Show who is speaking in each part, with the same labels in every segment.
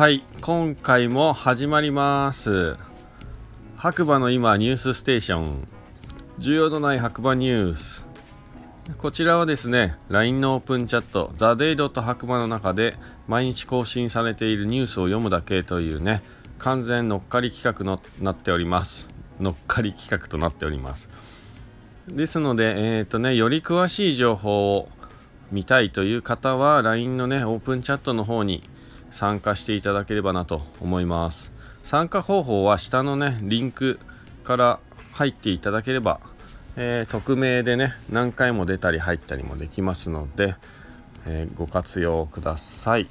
Speaker 1: はい今回も始まります。白馬の今ニュースステーション。重要のない白馬ニュース。こちらはですね LINE のオープンチャットザ・デイドと白馬の中で毎日更新されているニュースを読むだけというね完全乗っかり企画のなっております。乗っかり企画となっております。ですのでえっ、ー、とねより詳しい情報を見たいという方は LINE のねオープンチャットの方に参加していただければなと思います。参加方法は下のねリンクから入っていただければ、えー、匿名でね何回も出たり入ったりもできますので、えー、ご活用ください。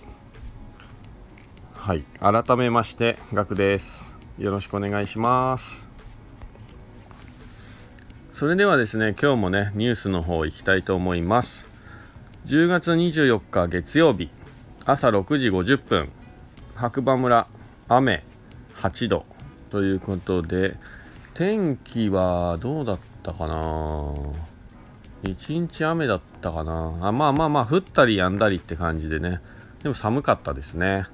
Speaker 1: はい。改めましてガクです。よろしくお願いします。それではですね今日もねニュースの方行きたいと思います。10月24日月曜日。朝6時50分白馬村雨8度。ということで天気はどうだったかな？一日雨だったかな？あまあまあまあ降ったりやんだりって感じでね。でも寒かったですね。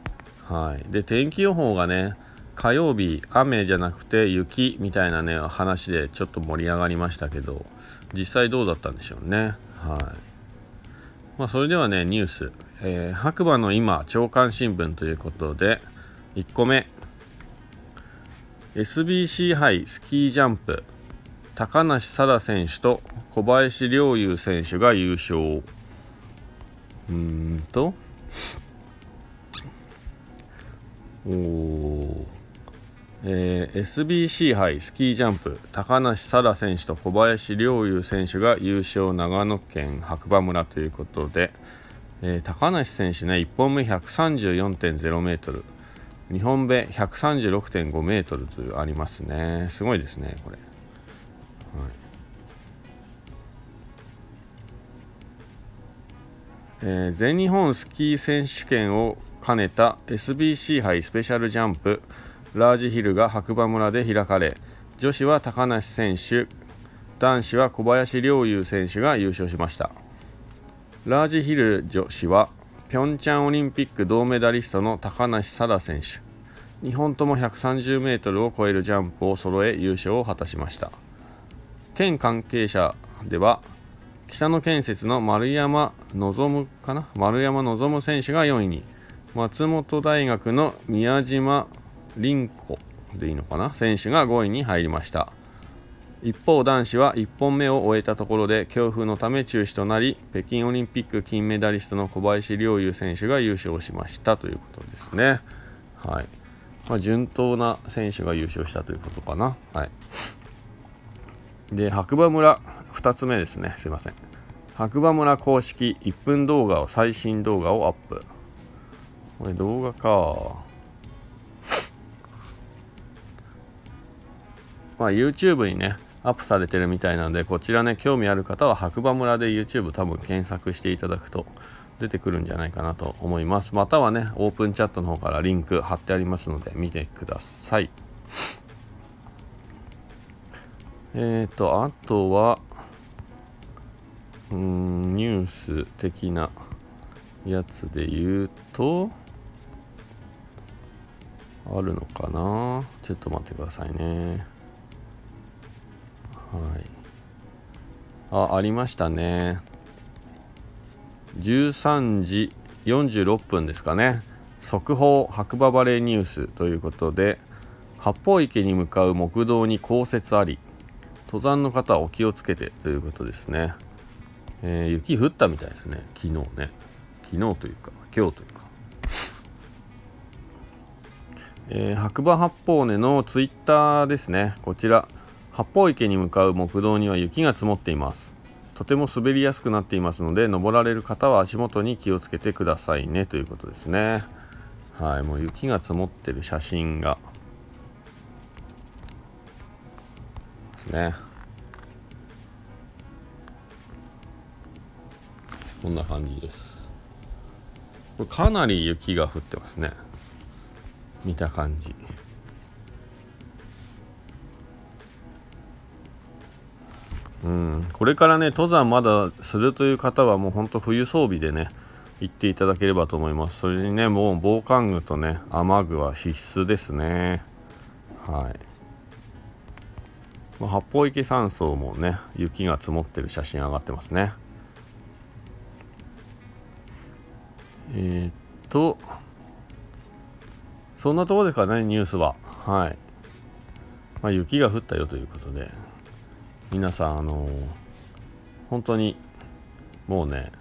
Speaker 1: はい。で天気予報がね火曜日雨じゃなくて雪みたいなね話でちょっと盛り上がりましたけど実際どうだったんでしょうね。はい。まあ、それではね、ニュース。えー、白馬の今、朝刊新聞ということで、1個目。SBC 杯スキージャンプ、高梨沙羅選手と小林陵侑選手が優勝。うんと、お。えー、SBC 杯スキージャンプ高梨沙羅選手と小林陵侑選手が優勝長野県白馬村ということで、えー、高梨選手ね1本目134.0メートル。2本目136.5メートルというありますね。すごいですねこれ、はい。えー、全日本スキー選手権を兼ねた SBC 杯スペシャルジャンプラージヒルが白馬村で開かれ女子は高梨選手男子は小林陵侑選手が優勝しました。ラージヒル女子はピョンチャンオリンピック銅メダリストの高梨沙羅選手。2本とも 130m を超えるジャンプを揃え優勝を果たしました。県関係者では北野建設の丸山望かな？丸山望選手が4位に。松本大学の宮島リンコでいいのかな？選手が5位に入りました。一方男子は1本目を終えたところで強風のため中止となり北京オリンピック金メダリストの小林陵侑選手が優勝しましたということですね。はい。まあ、順当な選手が優勝したということかな。はい。で白馬村2つ目ですね。すいません。白馬村公式1分動画を最新動画をアップ。これ動画か。まあ、YouTube にね、アップされてるみたいなので、こちらね、興味ある方は白馬村で YouTube 多分検索していただくと出てくるんじゃないかなと思います。またはね、オープンチャットの方からリンク貼ってありますので見てください。えっ、ー、と、あとは、うん、ニュース的なやつで言うと、あるのかな？ちょっと待ってくださいね。はい。あありましたね。13時46分ですかね。速報白馬バレーニュースということで八方池に向かう木道に降雪あり登山の方はお気をつけてということですね、えー、雪降ったみたいですね。昨日ね。昨日というか今日というか、えー、白馬八方根のツイッターですね。こちら。八方池に向かう木道には雪が積もっています。とても滑りやすくなっていますので登られる方は足元に気をつけてくださいね。ということですね。はいもう雪が積もってる写真が。ですね。こんな感じです。これかなり雪が降ってますね。見た感じ。うん、これからね登山まだするという方はもうほんと冬装備でね行っていただければと思います。それにねもう防寒具とね雨具は必須ですね。はい。八方池山荘もね雪が積もってる写真上がってますね。えー、っとそんなところですかねニュースは。はい。まあ、雪が降ったよということで。皆さんあの、本当にもうね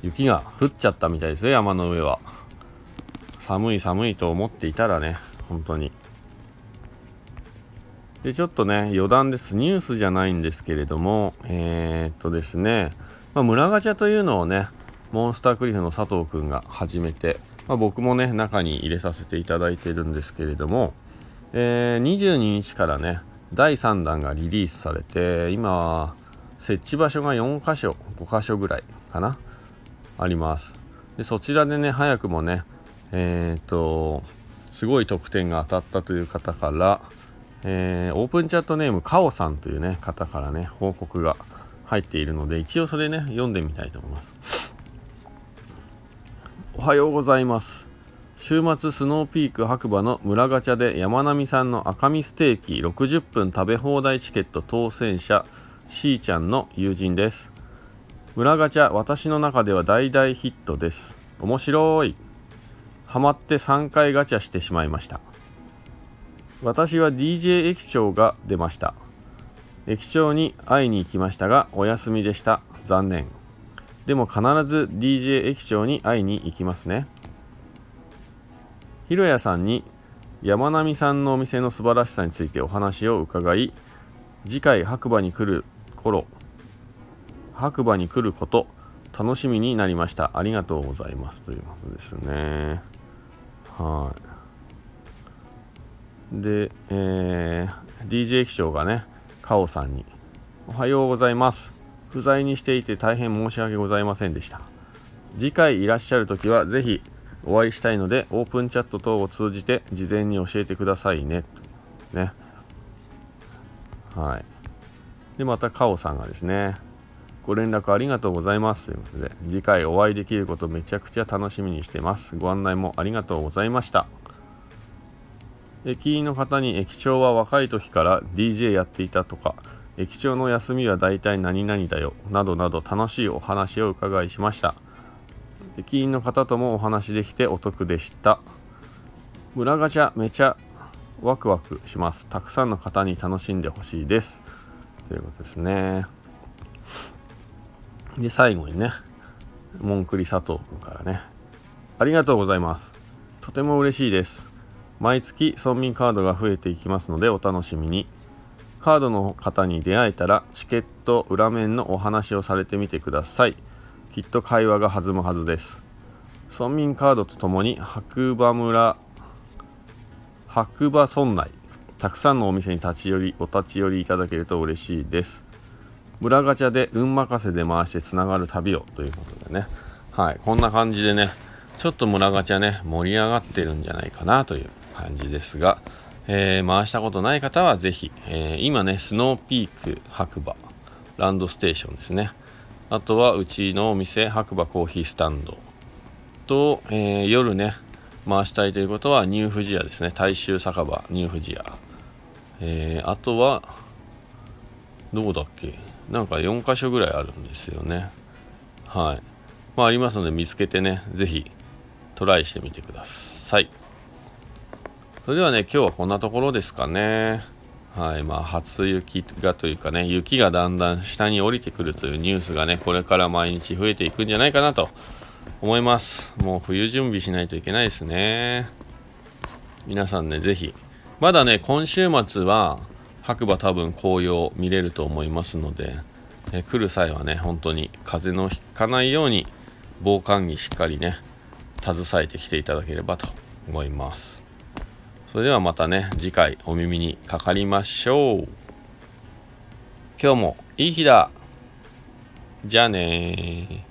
Speaker 1: 雪が降っちゃったみたいですよ山の上は。寒い寒いと思っていたらね本当に。でちょっとね余談です。ニュースじゃないんですけれどもえー、っとですね、まあ、村ガチャというのをねモンスタークリフの佐藤くんが始めて、まあ、僕もね中に入れさせていただいてるんですけれどもえー、22日からね第3弾がリリースされて今設置場所が4箇所5箇所ぐらいかなあります。でそちらでね早くもねえっ、とすごい得点が当たったという方から、えー、オープンチャットネームカオさんというね方からね報告が入っているので一応それね読んでみたいと思います。おはようございます。週末スノーピーク白馬の村ガチャで山並さんの赤身ステーキ60分食べ放題チケット当選者しーちゃんの友人です。村ガチャ私の中では大々ヒットです。面白い。ハマって3回ガチャしてしまいました。私は DJ 駅長が出ました。駅長に会いに行きましたがお休みでした。残念。でも必ず DJ 駅長に会いに行きますね。ひろやさんに山並さんのお店の素晴らしさについてお話を伺い次回白馬に来る頃白馬に来ること楽しみになりました。ありがとうございます。ということですね。はい。で、えー、DJ 機長がねカオさんにおはようございます。不在にしていて大変申し訳ございませんでした。次回いらっしゃる時はぜひお会いしたいのでオープンチャット等を通じて事前に教えてくださいね。ね。はい。でまたカオさんがですねご連絡ありがとうございます。ということで次回お会いできることめちゃくちゃ楽しみにしてます。ご案内もありがとうございました。駅員の方に駅長は若い時から DJ やっていたとか駅長の休みは大体何々だよ。などなど楽しいお話を伺いしました。駅員の方ともお話できてお得でした。村ガチャめちゃワクワクします。たくさんの方に楽しんでほしいです。ということですね。で最後にねモンクリ佐藤君からね。ありがとうございます。とても嬉しいです。毎月村民カードが増えていきますのでお楽しみに。カードの方に出会えたらチケット裏面のお話をされてみてください。きっと会話が弾むはずです。村民カードとともに白馬村白馬村内たくさんのお店に立ち寄りお立ち寄りいただけると嬉しいです。村ガチャで運任せで回してつながる旅をということでね。はいこんな感じでねちょっと村ガチャね盛り上がってるんじゃないかなという感じですが、えー、回したことない方はぜひ、えー、今ねスノーピーク白馬ランドステーションですね。あとはうちのお店白馬コーヒースタンドと、えー、夜ね回したいということはニューフジアですね。大衆酒場ニューフジア、えー、あとはどこだっけ？なんか4箇所ぐらいあるんですよね。はい。まあありますので見つけてね是非トライしてみてください。それではね今日はこんなところですかね。はいまあ、初雪がというかね、雪がだんだん下に降りてくるというニュースがね、これから毎日増えていくんじゃないかなと思います。もう冬準備しないといけないですね。皆さんね、ぜひ。まだね、今週末は白馬多分紅葉見れると思いますので、え来る際はね、本当に風邪のひかないように防寒着しっかりね、携えてきていただければと思います。それではまたね、次回お耳にかかりましょう。今日もいい日だ。じゃあね